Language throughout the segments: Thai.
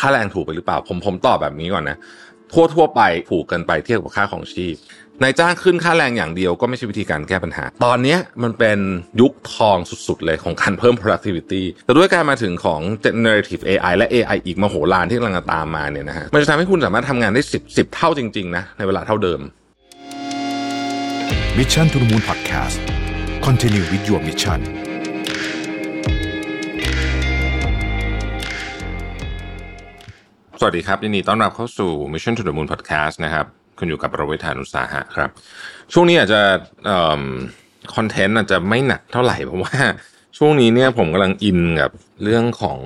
ค่าแรงถูกไปหรือเปล่า ผมผมตอบแบบนี้ก่อนนะทั่วทั่วไปถูกกินไปเทียบกับค่าของชีพนายจ้างขึ้นค่าแรงอย่างเดียวก็ไม่ใช่วิธีการแก้ปัญหา ตอนนี้มันเป็นยุคทองสุดๆ เลยของการเพิ่ม productivity แต่ด้วยการมาถึงของ generative AI และ AI อีกมโหฬารที่กำลังตามมาเนี่ยนะฮะ มันจะทำให้คุณสามารถทำงานได้ 10 10 เท่าจริง ๆ นะ ในเวลาเท่าเดิม Mission to the Moon Podcast Continue with your mission สวัสดีครับยินดีต้อนรับเข้าสู่ Mission to the Moon Podcast นะครับ คุณอยู่กับประวิทานุสาหะครับ ช่วงนี้อาจจะคอนเทนต์อาจจะไม่หนักเท่าไหร่เพราะว่าช่วงนี้เนี่ยผมกำลังอินกับเรื่องของ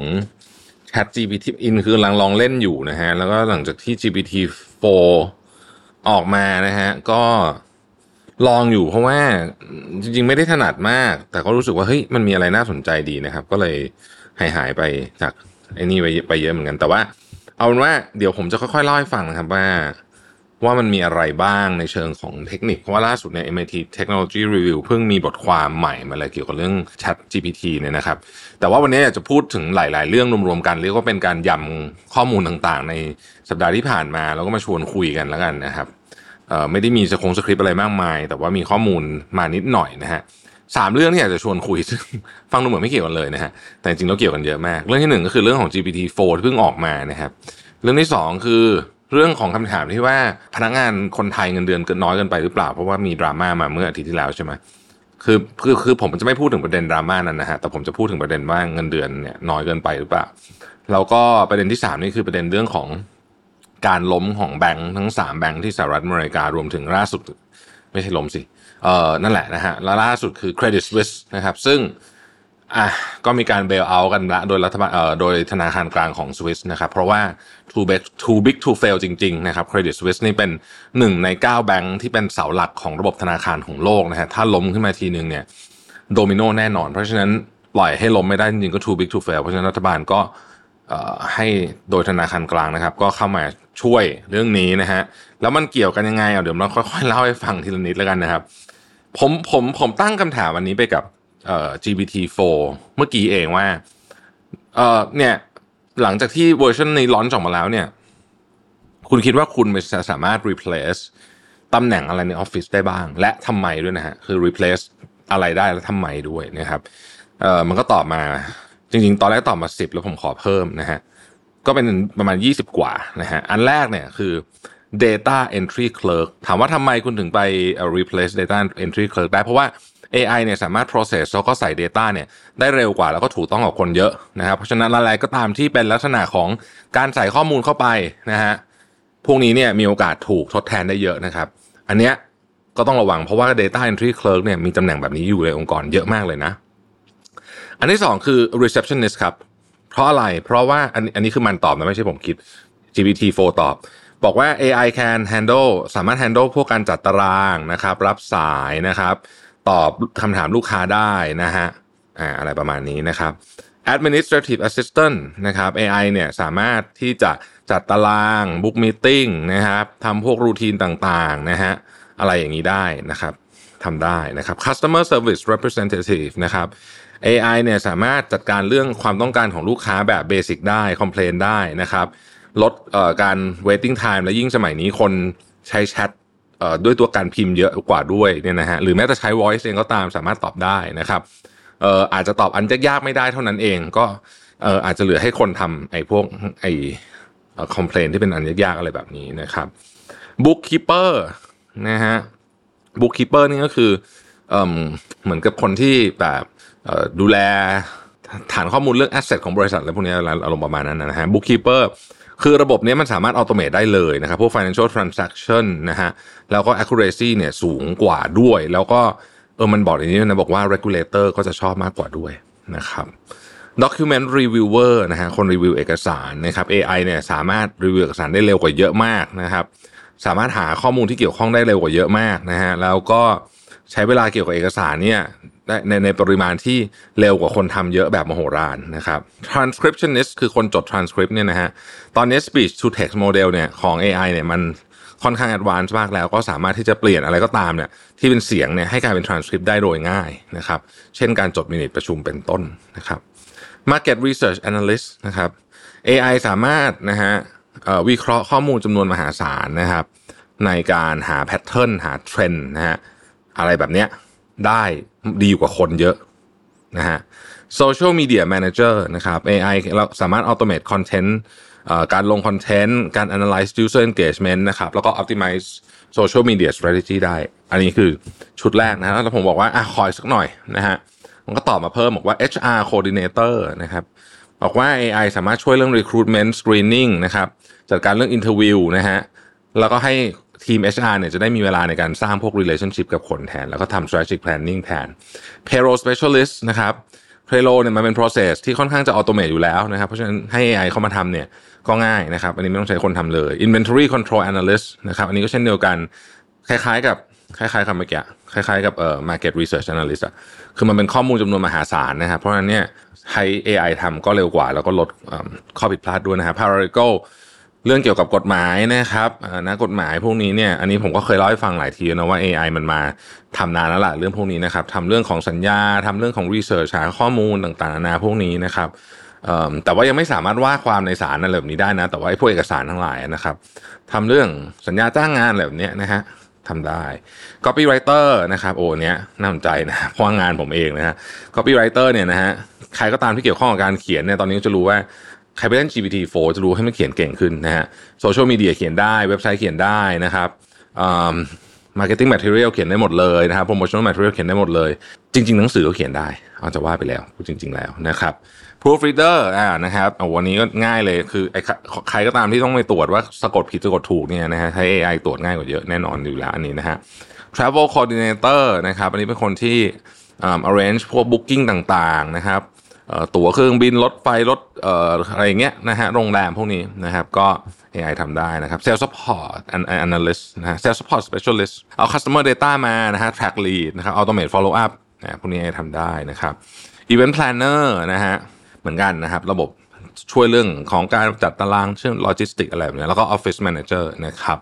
Chat GPT อินคือกำลังลองเล่นอยู่นะฮะ แล้วก็หลังจากที่ GPT 4 ออกมานะฮะ ก็ลองอยู่เพราะว่าจริงๆ ไม่ได้ถนัดมาก แต่ก็รู้สึกว่าเฮ้ยมันมีอะไรน่าสนใจดีนะครับ ก็เลยหายหายไปจากไอ้นี่ไปไปเยอะเหมือนกันแต่ว่า เอาเป็นว่าเดี๋ยวผมจะค่อยๆเล่าให้ฟังนะครับว่า ว่ามันมีอะไรบ้างในเชิงของเทคนิค เพราะว่าล่าสุดเนี่ย MIT Technology Review เพิ่งมีบทความใหม่มาเลยเกี่ยวกับเรื่อง Chat GPT เนี่ยนะครับ แต่ว่าวันนี้อยากจะพูดถึงหลาย ๆ เรื่องรวมๆกันเรียกว่าเป็นการยำข้อมูลต่างๆ ในสัปดาห์ที่ผ่านมาแล้วก็มาชวนคุยกันแล้วกันนะครับไม่ได้มีสคงสคริปต์อะไรมากมาย แต่ว่ามีข้อมูลมานิดหน่อยนะฮะ สามเรื่องที่อยากจะชวนคุยซึ่งฟังดูเหมือนไม่เกี่ยวกันเลยนะฮะแต่จริงแล้วเกี่ยวกันเยอะมาก เรื่องที่หนึ่งก็คือเรื่องของ GPT-4 ที่เพิ่งออกมานะครับ เรื่องที่สองคือเรื่องของคำถามที่ว่าพนักงานคนไทยเงินเดือนเกินน้อยเกินไปหรือเปล่า เพราะว่ามีดราม่ามาเมื่ออาทิตย์ที่แล้วใช่ไหมคือคือคือผมจะไม่พูดถึงประเด็นดราม่านั้นนะฮะแต่ผมจะพูดถึงประเด็นว่าเงินเดือนเนี่ยน้อยเกินไปหรือเปล่าแล้วก็ประเด็นที่สามนี่คือประเด็นเรื่องของการล้มของแบงค์ทั้งสามแบงค์ที่สหรัฐอเมริการวมถึงล่าสุด ไม่ใช่ล้มสิเออนั่นแหละนะฮะแล้วล่าสุดคือ Credit Suisse นะครับ ซึ่งอะก็มีการเบลเอากันละโดยรัฐบาลเอ่อโดยธนาคารกลางของสวิสนะครับ เพราะว่า too big too big to fail จริง ๆ นะครับ Credit Suisse นี่เป็นหนึ่งในเก้าแบงค์ที่เป็นเสาหลักของระบบธนาคารของโลกนะฮะถ้าล้มขึ้นมาทีหนึ่งเนี่ยโดมิโนแน่นอน เพราะฉะนั้นปล่อยให้ล้มไม่ได้จริงๆก็ too big to fail เพราะฉะนั้นรัฐบาลก็ให้โดยธนาคารกลางนะครับ ก็เข้ามาช่วยเรื่องนี้นะฮะแล้วมันเกี่ยวกันยังไงเอาเดี๋ยวเราค่อยๆเล่าให้ฟังทีละนิดแล้วกันนะครับ ผมผมผมตั้งคำถามวันนี้ไปกับเอ่อ GPT-4 เมื่อกี้เองว่าเอ่อเนี่ยหลังจากที่เวอร์ชันนี้ร้อนออกมาแล้วเนี่ย คุณคิดว่าคุณจะสามารถ replace ตำแหน่งอะไรในออฟฟิศได้บ้าง และทำไมด้วยนะฮะ คือ replace อะไรได้และทำไมด้วยนะครับเอ่อมันก็ตอบมาจริง ๆ ตอนแรกตอบมา 10 แล้วผมขอเพิ่มนะฮะก็เป็นประมาณ 20 กว่านะฮะอันแรกเนี่ยคือ data entry clerk ถามว่าทำไมคุณถึงไป replace data entry clerk ได้เพราะว่า AI เนี่ยสามารถ process แล้วก็ใส่ data เนี่ยได้เร็วกว่าแล้วก็ถูกต้องกว่าคนเยอะนะครับ เพราะฉะนั้นอะไรก็ตามที่เป็นลักษณะของการใส่ข้อมูลเข้าไปนะฮะพวกนี้เนี่ยมีโอกาสถูกทดแทนได้เยอะนะครับ อันเนี้ยก็ต้องระวังเพราะว่า data entry clerk เนี่ยมีตำแหน่งแบบนี้อยู่ในองค์กรเยอะมากเลยนะ อันที่สองคือ receptionist ครับ เพราะอะไร เพราะว่าอันอันนี้คือมันตอบนะไม่ใช่ผมคิด GPT-4 ตอบ บอกว่า AI can handle สามารถ handle พวกการจัดตารางนะครับ รับสายนะครับ ตอบคำถามลูกค้าได้นะฮะอ่าอะไรประมาณนี้นะครับ administrative assistant นะครับ AI เนี่ยสามารถที่จะจัดตาราง book meeting นะครับทำพวกรูทีนต่างๆนะฮะอะไรอย่างนี้ได้นะครับทำได้นะครับ customer service representative นะครับ AI เนี่ยสามารถจัดการเรื่องความต้องการของลูกค้าแบบเบสิกได้ คอมเพลนได้นะครับ ลดการ waiting time และยิ่งสมัยนี้คนใช้แชทด้วยตัวการพิมพ์เยอะกว่าด้วยเนี่ยนะฮะหรือแม้แต่ใช้ voice เองก็ตามสามารถตอบได้นะครับอาจจะตอบอันยากๆไม่ได้เท่านั้นเองก็อาจจะเหลือให้คนทำไอ้พวกไอ้คอมเพลนที่เป็นอันยากๆอะไรแบบนี้นะครับ bookkeeper นะฮะ bookkeeper นี่ก็คือเอ่อเหมือนกับคนที่แบบดูแลฐานข้อมูลเรื่อง asset ของบริษัทอะไรพวกนี้อารมณ์ประมาณนั้นนะฮะ bookkeeper คือระบบนี้มันสามารถอัตโนมัติได้เลยนะครับ พวก financial transaction นะฮะ แล้วก็ accuracy เนี่ยสูงกว่าด้วย แล้วก็เออมันบอกอย่างนี้นะบอกว่า regulator ก็จะชอบมากกว่าด้วยนะครับ document reviewer นะฮะ คนรีวิวเอกสารนะครับ AI เนี่ยสามารถรีวิวเอกสารได้เร็วกว่าเยอะมากนะครับ สามารถหาข้อมูลที่เกี่ยวข้องได้เร็วกว่าเยอะมากนะฮะ แล้วก็ใช้เวลาเกี่ยวกับเอกสารเนี่ย ในในปริมาณที่เร็วกว่าคนทำเยอะแบบมโหฬารนะครับ transcriptionist คือคนจด transcript เนี่ยนะฮะ ตอนนี้ speech to text model เนี่ยของ AI เนี่ยมันค่อนข้าง advanced มากแล้วก็สามารถที่จะเปลี่ยนอะไรก็ตามเนี่ยที่เป็นเสียงเนี่ยให้กลายเป็น transcript ได้โดยง่ายนะครับ เช่นการจดมินิประชุมเป็นต้นนะครับ market research analyst นะครับ AI สามารถนะฮะวิเคราะห์ข้อมูลจำนวนมหาศาลนะครับ ในการหาแพทเทิร์นหาเทรนด์นะฮะอะไรแบบเนี้ยได้ ดีกว่าคนเยอะนะฮะ Social Media Manager นะครับ AI เราสามารถ automate content การลงคอนเทนต์ การ analyze user engagement นะครับ แล้วก็ optimize social media strategy ได้ อันนี้คือชุดแรกนะฮะแล้วผมบอกว่าอะคอยสักหน่อยนะฮะ มันก็ตอบมาเพิ่มบอกว่า HR coordinator นะครับ บอกว่า AI สามารถช่วยเรื่อง recruitment screening นะครับ จัดการเรื่อง interview นะฮะ แล้วก็ให้ ทีม HR เนี่ยจะได้มีเวลาในการสร้างพวก relationship กับคนแทน แล้วก็ทำ strategic planning แทน payroll specialist นะครับ payroll เนี่ยมันเป็น process ที่ค่อนข้างจะ automate อยู่แล้วนะครับ เพราะฉะนั้นให้ AI เข้ามาทำเนี่ยก็ง่ายนะครับ อันนี้ไม่ต้องใช้คนทำเลย inventory control analyst นะครับ อันนี้ก็เช่นเดียวกัน คล้ายๆกับคล้ายๆกับเมื่อกี้คล้ายๆกับเอ่อ market research analyst อะคือมันเป็นข้อมูลจำนวนมหาศาลนะครับ เพราะฉะนั้นเนี่ยให้ AI ทำก็เร็วกว่า แล้วก็ลดข้อผิดพลาดด้วยนะครับ paralegal เรื่องเกี่ยวกับกฎหมายนะครับนักกฎหมายพวกนี้เนี่ยอันนี้ผมก็เคยเล่าให้ฟังหลายทีนะว่า AI มันมาทำนานแล้วล่ะเรื่องพวกนี้นะครับทำเรื่องของสัญญาทำเรื่องของ research หาข้อมูลต่างๆนานาพวกนี้นะครับแต่ว่ายังไม่สามารถว่าความในศาลอะไรแบบนี้ได้นะ แต่ว่าไอ้พวกเอกสารทั้งหลายนะครับทำเรื่องสัญญาจ้างงานอะไรแบบนี้นะฮะทำได้ copywriter นะครับโอ้เนี้ยน่าสนใจนะเพราะว่างานผมเองนะฮะ copywriter เนี่ยนะฮะใครก็ตามที่เกี่ยวข้องกับการเขียนเนี่ยตอนนี้ก็จะรู้ว่า ใครไปเล่น GPT-4 จะรู้ให้มันเขียนเก่งขึ้นนะฮะ social media เขียนได้เว็บไซต์เขียนได้นะครับ marketing material เขียนได้หมดเลยนะครับ promotion material เขียนได้หมดเลย จริง ๆ หนังสือก็เขียนได้เอาจะว่าไปแล้วพูดจริง ๆ แล้วนะครับ proofreader อ่านะครับวันนี้ก็ง่ายเลยคือไอ้ใครก็ตามที่ต้องไปตรวจว่าสะกดผิดสะกดถูกเนี่ยนะฮะใช้ AI ตรวจง่ายกว่าเยอะแน่นอนอยู่แล้วอันนี้นะฮะ travel coordinator นะครับอันนี้เป็นคนที่ arrange พวก booking ต่างๆนะครับ ตั๋วเครื่องบินรถไฟรถอะไรอย่างเงี้ยนะฮะโรงแรมพวกนี้นะครับก็ AI ทำได้นะครับ sales support analyst นะฮะ sales support specialist เอา customer data มานะฮะ track lead นะครับ automate follow up นะพวกนี้ AI ทำได้นะครับ event planner นะฮะเหมือนกันนะครับ ระบบช่วยเรื่องของการจัดตารางเชื่อมโลจิสติกอะไรแบบนี้แล้วก็ office manager นะครับ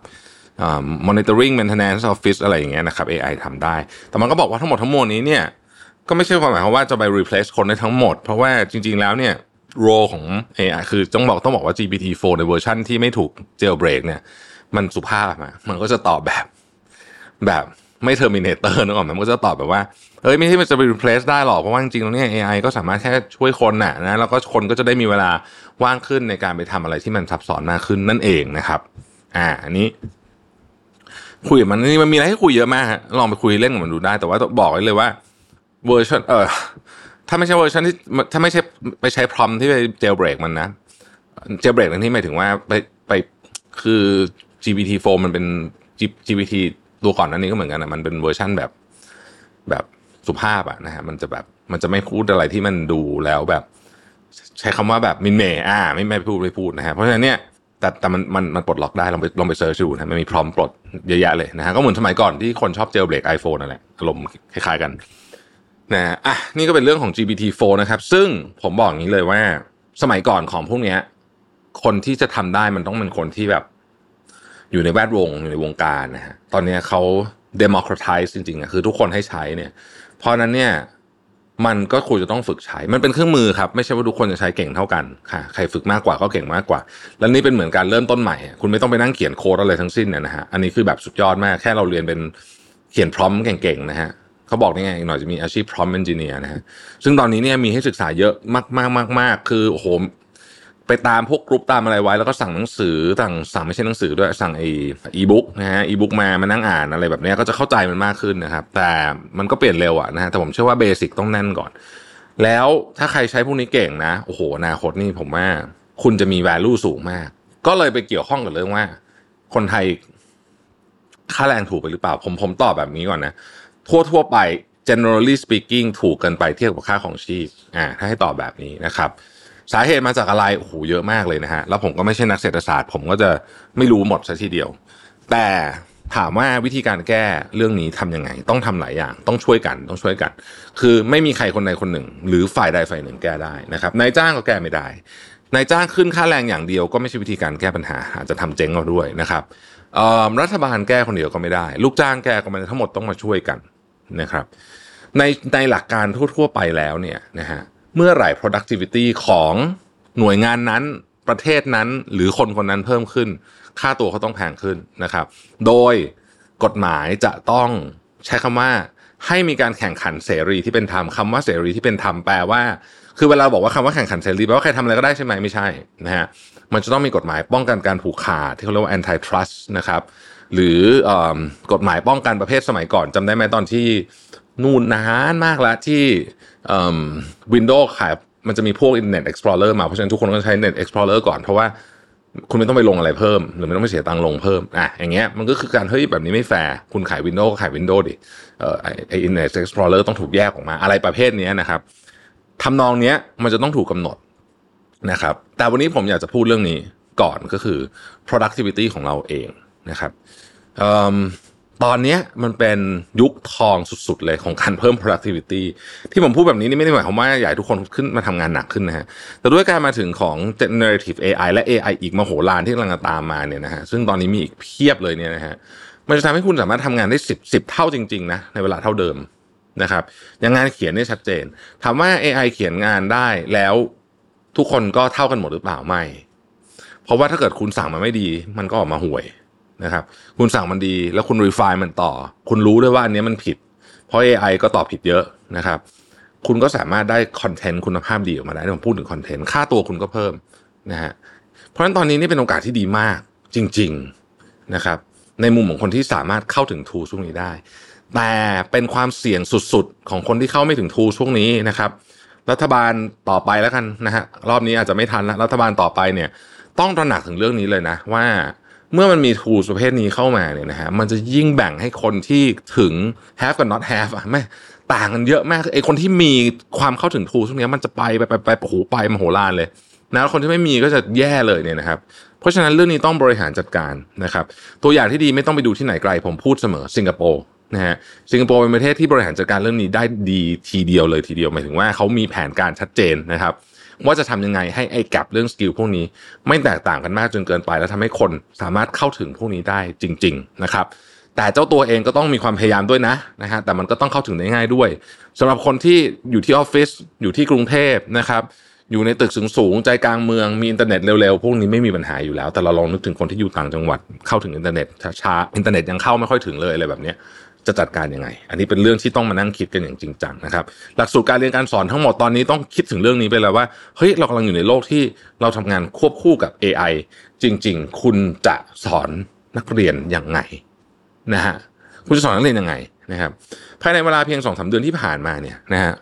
monitoring maintenance office อะไรอย่างเงี้ยนะครับ AI ทำได้ แต่มันก็บอกว่าทั้งหมดทั้งมวลนี้เนี่ย ก็ไม่ใช่ความหมายความว่าจะไป replace คนได้ทั้งหมด เพราะว่าจริง ๆ แล้วเนี่ย role ของ AI คือต้องบอกต้องบอกว่า GPT-4 ในเวอร์ชันที่ไม่ถูก jailbreak เนี่ย มันสุภาพอะมันก็จะตอบแบบแบบไม่ Terminator นึกออกไหมมันก็จะตอบแบบว่าเอ้ยไม่ใช่มันจะไป replace ได้หรอก เพราะว่าจริงๆแล้วเนี่ย AI ก็สามารถแค่ช่วยคนน่ะนะแล้วก็คนก็จะได้มีเวลาว่างขึ้นในการไปทำอะไรที่มันซับซ้อนมากขึ้นนั่นเองนะครับ อ่าอันนี้ คุยกับมันนี่มันมีอะไรให้คุยเยอะมากฮะลองไปคุยเล่นกับมันดูได้ แต่ว่าต้องบอกไว้เลยว่า เวอร์ชันเออถ้าไม่ใช่เวอร์ชันที่ถ้าไม่ใช่ไปใช้พรอมที่ไปเจลเบรกมันนะเจลเบรกนั่นที่หมายถึงว่าไปไปคือ GPT-4 มันเป็น GPT ตัวก่อนนั้นนี้ก็เหมือนกันนะมันเป็นเวอร์ชันแบบแบบสุภาพอะนะฮะมันจะแบบมันจะไม่พูดอะไรที่มันดูแล้วแบบ ใช้คำว่าแบบ mean ไหมอ่า ไม่ไม่พูดไม่พูดนะฮะเพราะฉะนั้นเนี่ยแต่แต่มันมันมันปลดล็อกได้ลองไปลองไป search ดูนะมันมี prompt ปลดเยอะแยะเลยนะฮะก็เหมือนสมัยก่อนที่คนชอบ jailbreak iPhone นั่นแหละอารมณ์คล้ายๆกัน นะอะนี่ก็เป็นเรื่องของ GPT-4 นะครับ ซึ่งผมบอกอย่างนี้เลยว่า สมัยก่อนของพวกเนี้ย คนที่จะทำได้มันต้องเป็นคนที่แบบ อยู่ในแวดวงอยู่ในวงการนะฮะตอนนี้เขา democratize จริงๆอะคือทุกคนให้ใช้เนี่ย เพราะนั้นเนี่ยมันก็ควรจะต้องฝึกใช้ มันเป็นเครื่องมือครับ ไม่ใช่ว่าทุกคนจะใช้เก่งเท่ากันค่ะ ใครฝึกมากกว่าก็เก่งมากกว่า แล้วนี่เป็นเหมือนการเริ่มต้นใหม่ คุณไม่ต้องไปนั่งเขียนโค้ดอะไรทั้งสิ้นเนี่ยนะฮะ อันนี้คือแบบสุดยอดมาก แค่เราเรียนเป็นเขียนพร้อมเก่งๆนะฮะ เขาบอกนี่ไงอีกหน่อยจะมีอาชีพ prompt engineer นะฮะซึ่งตอนนี้เนี่ยมีให้ศึกษาเยอะมากๆๆๆคือโอ้โหไปตามพวกกรุ๊ปตามอะไรไว้ แล้วก็สั่งหนังสือสั่งสั่งไม่ใช่หนังสือด้วย สั่งไออีบุ๊กนะฮะอีบุ๊กมามานั่งอ่านอะไรแบบนี้ก็จะเข้าใจมันมากขึ้นนะครับ แต่มันก็เปลี่ยนเร็วอะนะฮะแต่ผมเชื่อว่า basic ต้องแน่นก่อน แล้วถ้าใครใช้พวกนี้เก่งนะโอ้โหอนาคตนี่ผมว่าคุณจะมี value สูงมาก ก็เลยไปเกี่ยวข้องกับเรื่องว่า คนไทยค่าแรงถูกไปหรือเปล่า ผมผมตอบแบบนี้ก่อนนะ ทั่วทั่วไป generally speaking ถูกเกินไปเทียบกับค่าของชีพอ่าถ้าให้ตอบแบบนี้นะครับสาเหตุมาจากอะไรโอ้โหเยอะมากเลยนะฮะแล้วผมก็ไม่ใช่นักเศรษฐศาสตร์ ผมก็จะไม่รู้หมดซะทีเดียว แต่ถามว่าวิธีการแก้เรื่องนี้ทำยังไง ต้องทำหลายอย่างต้องช่วยกันต้องช่วยกัน คือไม่มีใครคนใดคนหนึ่ง หรือฝ่ายใดฝ่ายหนึ่งแก้ได้นะครับนายจ้างก็แก้ไม่ได้นายจ้างขึ้นค่าแรงอย่างเดียวก็ไม่ใช่วิธีการแก้ปัญหา อาจจะทำเจ๊งเอาด้วยนะครับรัฐบาลแก้คนเดียวก็ไม่ได้ ลูกจ้างแก้ก็ไม่ได้ทั้งหมดต้องมาช่วยกัน นะครับ ในในหลักการทั่วๆไปแล้วเนี่ยนะฮะเมื่อไหร่ productivity ของหน่วยงานนั้นประเทศนั้นหรือคนคนนั้นเพิ่มขึ้น ค่าตัวเขาต้องแพงขึ้นนะครับ โดยกฎหมายจะต้องใช้คำว่าให้มีการแข่งขันเสรีที่เป็นธรรมคำว่าเสรีที่เป็นธรรมแปลว่า คือเวลาบอกว่าคำว่าแข่งขันเสรีแปลว่าใครทำอะไรก็ได้ใช่ไหมไม่ใช่นะฮะมันจะต้องมีกฎหมายป้องกันการผูกขาดที่เขาเรียกว่า antitrust นะครับ หรือกฎหมายป้องกันประเภทสมัยก่อนจำได้ไหมตอนที่นู่นนานมากแล้วที่ Windows ขายมันจะมีพวก Internet Explorer มา เพราะฉะนั้นทุกคนก็ใช้ Internet Explorer ก่อน เพราะว่าคุณไม่ต้องไปลงอะไรเพิ่ม หรือไม่ต้องไปเสียตังค์ลงเพิ่มอะอย่างเงี้ยมันก็คือการเฮ้ยแบบนี้ไม่แฟร์คุณขาย Windows ก็ขาย Windows ดิเอ่อไอ Internet Explorer ต้องถูกแยกออกมา อะไรประเภทนี้นะครับทำนองเนี้ยมันจะต้องถูกกาหนดนะครับ แต่วันนี้ผมอยากจะพูดเรื่องนี้ก่อนก็คือ productivity ของเราเอง นะครับตอนนี้มันเป็นยุคทองสุดๆเลยของการเพิ่ม productivity ที่ผมพูดแบบนี้นี่ไม่ได้หมายความว่าอยากให้ทุกคนขึ้นมาทำงานหนักขึ้นนะฮะ แต่ด้วยการมาถึงของ generative AI และ AI อีกมโหฬารที่กำลังตามมาเนี่ยนะฮะ ซึ่งตอนนี้มีอีกเพียบเลยเนี่ยนะฮะ มันจะทำให้คุณสามารถทำงานได้สิบสิบเท่าจริงๆนะในเวลาเท่าเดิมนะครับ อย่างงานเขียนนี่ชัดเจน ถามว่า AI เขียนงานได้แล้วทุกคนก็เท่ากันหมดหรือเปล่าไม่ เพราะว่าถ้าเกิดคุณสั่งมาไม่ดี มันก็ออกมาห่วย นะครับ คุณสั่งมันดีแล้วคุณรีไฟล์มันต่อ คุณรู้ด้วยว่าอันนี้มันผิด เพราะ AI ก็ตอบผิดเยอะนะครับ คุณก็สามารถได้คอนเทนต์คุณภาพดีออกมาได้ผมพูดถึงคอนเทนต์ค่าตัวคุณก็เพิ่มนะฮะเพราะฉะนั้นตอนนี้นี่เป็นโอกาสที่ดีมากจริง ๆนะครับ ในมุมของคนที่สามารถเข้าถึงทูช่วงนี้ได้ แต่เป็นความเสี่ยงสุดๆ ของคนที่เข้าไม่ถึงทูช่วงนี้นะครับรัฐบาลต่อไปแล้วกันนะฮะรอบนี้อาจจะไม่ทันแล้วรัฐบาลต่อไปเนี่ย ต้องตระหนักถึงเรื่องนี้เลยนะว่า เมื่อมันมีทูสประเภทนี้เข้ามาเนี่ยนะฮะมันจะยิ่งแบ่งให้คนที่ถึง have กับ not have อะไม่ต่างกันเยอะมากไอ้คนที่มีความเข้าถึง tool ช่วงนี้มันจะไปไปไปไปโอ้โหไปมโหฬารเลยนะคนที่ไม่มีก็จะแย่เลยเนี่ยนะครับ เพราะฉะนั้นเรื่องนี้ต้องบริหารจัดการนะครับ ตัวอย่างที่ดีไม่ต้องไปดูที่ไหนไกล ผมพูดเสมอสิงคโปร์นะฮะสิงคโปร์เป็นประเทศที่บริหารจัดการเรื่องนี้ได้ดีทีเดียวเลยทีเดียวหมายถึงว่าเขามีแผนการชัดเจนนะครับ ว่าจะทำยังไงให้ไอ้ gap เรื่อง skill พวกนี้ ไม่แตกต่างกันมากจนเกินไป แล้วทำให้คนสามารถเข้าถึงพวกนี้ได้จริง ๆ นะครับ แต่เจ้าตัวเองก็ต้องมีความพยายามด้วยนะนะฮะแต่มันก็ต้องเข้าถึงได้ง่ายด้วยสำหรับคนที่อยู่ที่ออฟฟิศอยู่ที่กรุงเทพนะครับอยู่ในตึกสูงๆใจกลางเมืองมีอินเทอร์เน็ตเร็วๆ พวกนี้ไม่มีปัญหาอยู่แล้ว แต่เราลองนึกถึงคนที่อยู่ต่างจังหวัดเข้าถึงอินเทอร์เน็ตช้าอินเทอร์เน็ตยังเข้าไม่ค่อยถึงเลยอะไรแบบนี้ จะจัดการยังไง อันนี้เป็นเรื่องที่ต้องมานั่งคิดกันอย่างจริงจังนะครับ หลักสูตรการเรียนการสอนทั้งหมดตอนนี้ต้องคิดถึงเรื่องนี้ไปแล้วว่า เฮ้ย เรากำลังอยู่ในโลกที่เราทำงานควบคู่กับ AI จริง ๆ คุณจะสอนนักเรียนยังไงนะฮะ คุณจะสอนนักเรียนยังไงนะครับ ภายในเวลาเพียงสองสาเดือนที่ผ่านมาเนี่ยนะฮะ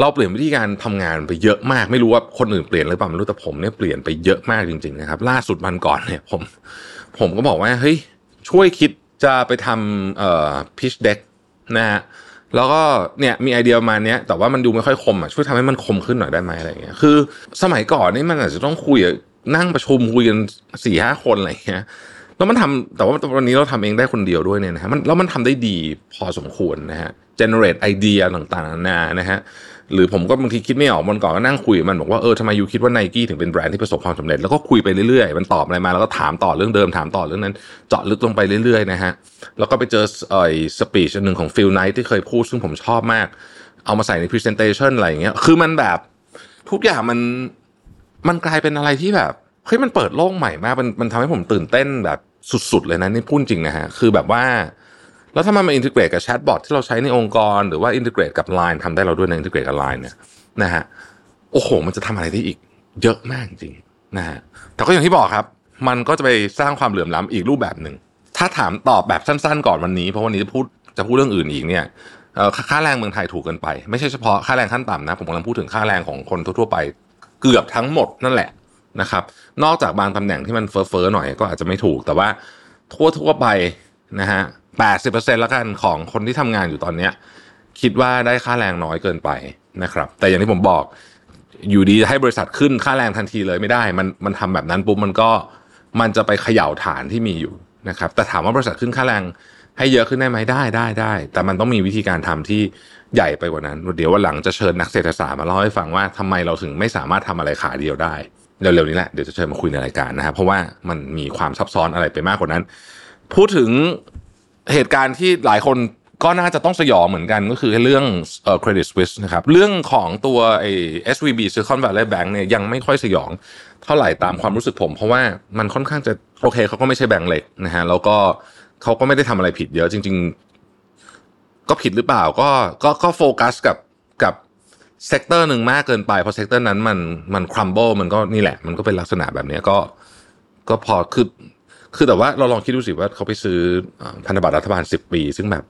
เราเปลี่ยนวิธีการทำงานไปเยอะมาก ไม่รู้ว่าคนอื่นเปลี่ยนหรือเปล่าไม่รู้แต่ผมเนี่ยเปลี่ยนไปเยอะมากจริง ๆ นะครับ ล่าสุดวันก่อนเนี่ยผม ผมก็บอกว่า เฮ้ย ช่วยคิด จะไปทำเอ่อพิชเด็กนะฮะแล้วก็เนี่ยมีไอเดียมาเนี้ยแต่ว่ามันดูไม่ค่อยคมอะช่วยทำให้มันคมขึ้นหน่อยได้ไหมอะไรเงี้ยคือสมัยก่อนนี่มันอาจจะต้องคุยนั่งประชุมคุยกันสี่ห้าคนอะไรเงี้ย แล้วมันทำแต่ว่าวันนี้เราทำเองได้คนเดียวด้วยเนี่ยนะฮะมันแล้วมันทำได้ดีพอสมควรนะฮะ generate ไอเดียต่างๆนานานะฮะหรือผมก็บางทีคิดไม่ออกมันก่อนก็นั่งคุยมันบอกว่าเออทำไม you คิดว่าไนกี้ถึงเป็นแบรนด์ที่ประสบความสำเร็จแล้วก็คุยไปเรื่อยๆ มันตอบอะไรมาแล้วก็ถามต่อเรื่องเดิมถามต่อเรื่องนั้น เจาะลึกลงไปเรื่อยๆนะฮะแล้วก็ไปเจอไอ้ speech หนึ่งของ Phil Knight ที่เคยพูดซึ่งผมชอบมาก เอามาใส่ใน presentation อะไรอย่างเงี้ยคือมันแบบทุกอย่างมันมันกลายเป็นอะไรที่แบบเฮ้ยมันเปิดโลกใหม่มากมันมันทำให้ผมตื่นเต้นแบบ สุด ๆ เลยนะนี่พูดจริงนะฮะคือแบบว่า แล้วถ้ามันมา integrate กับ chatbot ที่เราใช้ในองค์กร หรือว่าอินทิเกรตกับ Line ทำได้เราด้วยในอินทิเกรตกับ Line เนี่ยนะฮะโอ้โห มันจะทำอะไรได้อีก เยอะมากจริงนะฮะแต่ก็อย่างที่บอกครับ มันก็จะไปสร้างความเหลื่อมล้ำอีกรูปแบบหนึ่งถ้าถามตอบแบบสั้น ๆ ก่อนวันนี้เพราะวันนี้จะพูดจะพูดเรื่องอื่นอีกเนี่ยค่าแรงเมืองไทยถูกเกินไป ไม่ใช่เฉพาะค่าแรงขั้นต่ำนะ ผมกำลังพูดถึงค่าแรงของคนทั่วๆไป เกือบทั้งหมดนั่นแหละ นะครับ นอกจากบางตำแหน่งที่มันเฟ้อๆหน่อยก็อาจจะไม่ถูก แต่ว่าทั่วๆไปนะฮะแปดสิบเปอร์เซ็นแล้วกันของคนที่ทำงานอยู่ตอนเนี้ยคิดว่าได้ค่าแรงน้อยเกินไปนะครับ แต่อย่างที่ผมบอกอยู่ดีให้บริษัทขึ้นค่าแรงทันทีเลยไม่ได้ มันมันทำแบบนั้นปุ๊บมันก็มันจะไปเขย่าฐานที่มีอยู่นะครับ แต่ถามว่าบริษัทขึ้นค่าแรงให้เยอะขึ้นได้ไหมได้ได้ได้ แต่มันต้องมีวิธีการทำที่ใหญ่ไปกว่านั้น เดี๋ยววันหลังจะเชิญนักเศรษฐศาสตร์มาเล่าให้ฟังว่าทำไมเราถึงไม่สามารถทำอะไรขาเดียวได้ เร็วๆนี้แหละเดี๋ยวจะเชิญมาคุยในรายการนะครับเพราะว่ามันมีความซับซ้อนอะไรไปมากกว่านั้น พูดถึงเหตุการณ์ที่หลายคนก็น่าจะต้องสยองเหมือนกันก็คือเรื่องเอ่อ Credit Suisse นะครับเรื่องของตัวไอ้ SVB Silicon Valley Bank เนี่ยยังไม่ค่อยสยองเท่าไหร่ตามความรู้สึกผม เพราะว่ามันค่อนข้างจะโอเคเขาก็ไม่ใช่แบงก์เล็กนะฮะแล้วก็เขาก็ไม่ได้ทำอะไรผิดเยอะจริง ๆ ก็ผิดหรือเปล่าก็ก็ก็โฟกัสกับ sector หนึ่งมากเกินไปเพราะ sector นั้นมันมัน crumble มันก็นี่แหละ มันก็เป็นลักษณะแบบนี้ก็ ก็พอคือคือแต่ว่าเราลองคิดดูสิว่าเขาไปซื้อพันธบัตรรัฐบาล10ปี ซึ่งแบบ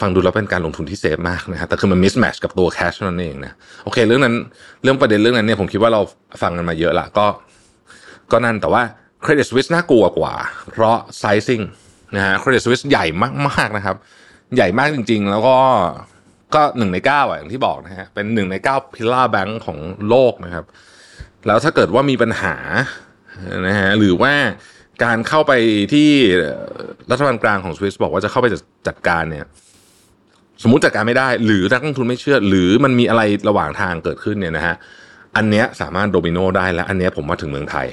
ฟังดูแล้วเป็นการลงทุนที่เซฟมากนะฮะแต่คือมันมิสแมชกับตัวแคชนั่นเองนะโอเค เรื่องนั้นเรื่องประเด็นเรื่องนั้นเนี่ยผมคิดว่าเราฟังกันมาเยอะละก็ ก็นั่นแต่ว่า Credit Suisse น่ากลัวกว่า เพราะ sizing นะฮะ Credit Suisse ใหญ่มากๆนะครับ ใหญ่มากจริง ๆ แล้วก็ ก็หนึ่งในเก้าอะอย่างที่บอกนะฮะเป็นหนึ่งในเก้าพิลล่าแบงก์ของโลกนะครับ แล้วถ้าเกิดว่ามีปัญหานะฮะหรือว่าการเข้าไปที่รัฐบาลกลางของสวิสบอกว่าจะเข้าไปจัดการเนี่ย สมมติจัดการไม่ได้ หรือนักลงทุนไม่เชื่อ หรือมันมีอะไรระหว่างทางเกิดขึ้นเนี่ยนะฮะอันเนี้ยสามารถโดมิโนได้และอันเนี้ยผมมาถึงเมืองไทย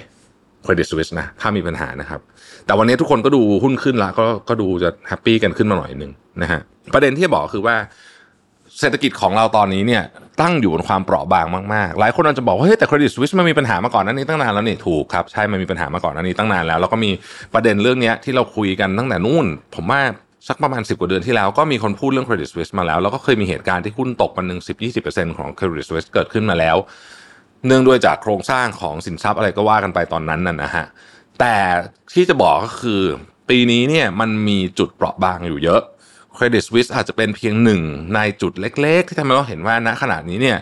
Credit Suisse นะถ้ามีปัญหานะครับ แต่วันนี้ทุกคนก็ดูหุ้นขึ้นละก็ก็ดูจะ happy กันขึ้นมาหน่อยหนึ่งนะฮะประเด็นที่บอกคือว่า เศรษฐกิจของเราตอนนี้เนี่ยตั้งอยู่บนความเปราะบางมากๆ หลายคนอาจจะบอกว่าเฮ้ยแต่ Credit Suisse มันมีปัญหามาก่อนนั้นนี้ตั้งนานแล้วนี่ถูกครับใช่มันมีปัญหามาก่อนนั้นนี้ตั้งนานแล้วแล้วก็มีประเด็นเรื่องนี้ที่เราคุยกันตั้งแต่นู่น ผมว่าสักประมาณ 10 กว่าเดือนที่แล้วก็มีคนพูดเรื่อง Credit Suisse มาแล้ว แล้วก็เคยมีเหตุการณ์ที่หุ้นตกมันหนึ่งสิบยี่สิบเปอร์เซ็นต์ของ Credit Suisse เกิดขึ้นมาแล้ว เนื่องด้วยจากโครงสร้างของสินทรัพย์อะไรก็ว่ากันไปตอนนั้นน่ะนะฮะแต่ที่จะบอกก็คือ ปีนี้เนี่ยมันมีจุดเปราะบางอยู่เยอะ Credit Suisse อาจจะเป็นเพียงหนึ่งในจุดเล็ก ๆ ที่ทำให้เราเห็นว่าณขณะนี้เนี่ย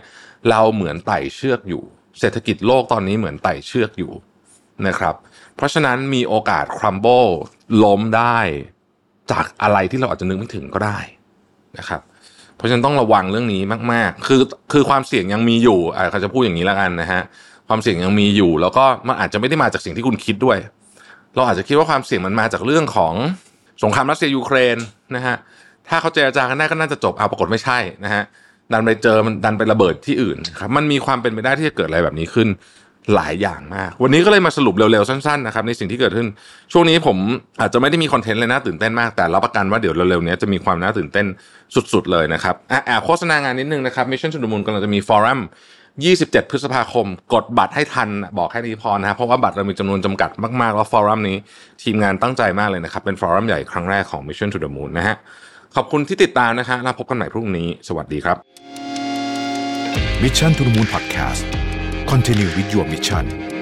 เราเหมือนไต่เชือกอยู่ เศรษฐกิจโลกตอนนี้เหมือนไต่เชือกอยู่นะครับเพราะฉะนั้นมีโอกาสครัมเบิลล้มได้จากอะไรที่เราอาจจะนึกไม่ถึงก็ได้นะครับ เพราะฉะนั้นต้องระวังเรื่องนี้มาก ๆ คือคือความเสี่ยงยังมีอยู่อ่าเขาจะพูดอย่างนี้แล้วกันนะฮะความเสี่ยงยังมีอยู่ แล้วก็มันอาจจะไม่ได้มาจากสิ่งที่คุณคิดด้วย เราอาจจะคิดว่าความเสี่ยงมันมาจากเรื่องของ สงครามรัสเซียยูเครนนะฮะถ้าเขาเจรจากันได้ก็น่าจะจบเอาปรากฏไม่ใช่นะฮะดันไปเจอมันดันไประเบิดที่อื่นครับมันมีความเป็นไปได้ที่จะเกิดอะไรแบบนี้ขึ้นหลายอย่างมาก วันนี้ก็เลยมาสรุปเร็วๆสั้นๆนะครับในสิ่งที่เกิดขึ้น ช่วงนี้ผมอาจจะไม่ได้มีคอนเทนต์เลยน่าตื่นเต้นมากแต่รับประกันว่าเดี๋ยวเร็วๆนี้จะมีความน่าตื่นเต้นสุดๆเลยนะครับแอบโฆษณางานนิดนึงนะครับ Mission to the Moon กำลังจะมีฟอรัม 27 พฤษภาคม กดบัตรให้ทันบอกแค่นี้พอนะครับเพราะว่าบัตรเรามีจำนวนจำกัดมาก ๆ แล้วฟอรัมนี้ ทีมงานตั้งใจมากเลยนะครับ เป็นฟอรัมใหญ่ครั้งแรกของ Mission to the Moon นะฮะขอบคุณที่ติดตามนะฮะแล้วพบกันใหม่พรุ่งนี้ สวัสดีครับ Mission to the Moon Podcast Continue with your mission